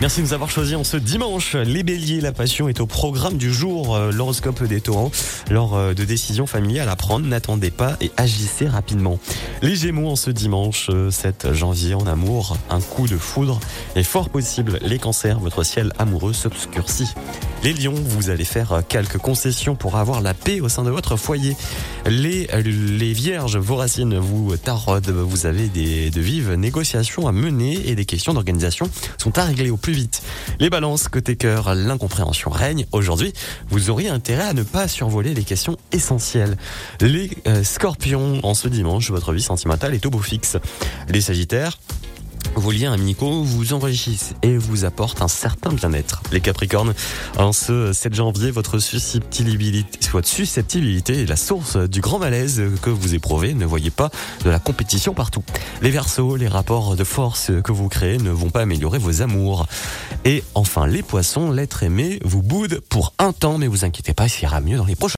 Merci de nous avoir choisi en ce dimanche. Les béliers, la passion est au programme du jour. Euh, L'horoscope des taureaux. Lors euh, de décisions familiales à prendre, n'attendez pas et agissez rapidement. Les gémeaux, en ce dimanche euh, 7 janvier, en amour, un coup de foudre est fort possible. Les cancers, votre ciel amoureux s'obscurcit. Les lions, vous allez faire quelques concessions pour avoir la paix au sein de votre foyer. Les, les vierges, vos racines vous taraudent. Vous avez des, de vives négociations à mener et des questions d'organisation sont à régler au plus vite. Les balances, côté cœur, l'incompréhension règne. Aujourd'hui, vous auriez intérêt à ne pas survoler les questions essentielles. Les euh, scorpions, en ce dimanche, votre vie sentimentale est au beau fixe. Les sagittaires, vos liens amicaux vous enrichissent et vous apportent un certain bien-être. Les Capricornes, en ce 7 janvier, votre susceptibilité, susceptibilité est la source du grand malaise que vous éprouvez. Ne voyez pas de la compétition partout. Les Verseaux, les rapports de force que vous créez ne vont pas améliorer vos amours. Et enfin, les Poissons, l'être aimé vous boude pour un temps, mais vous inquiétez pas, il ira mieux dans les prochains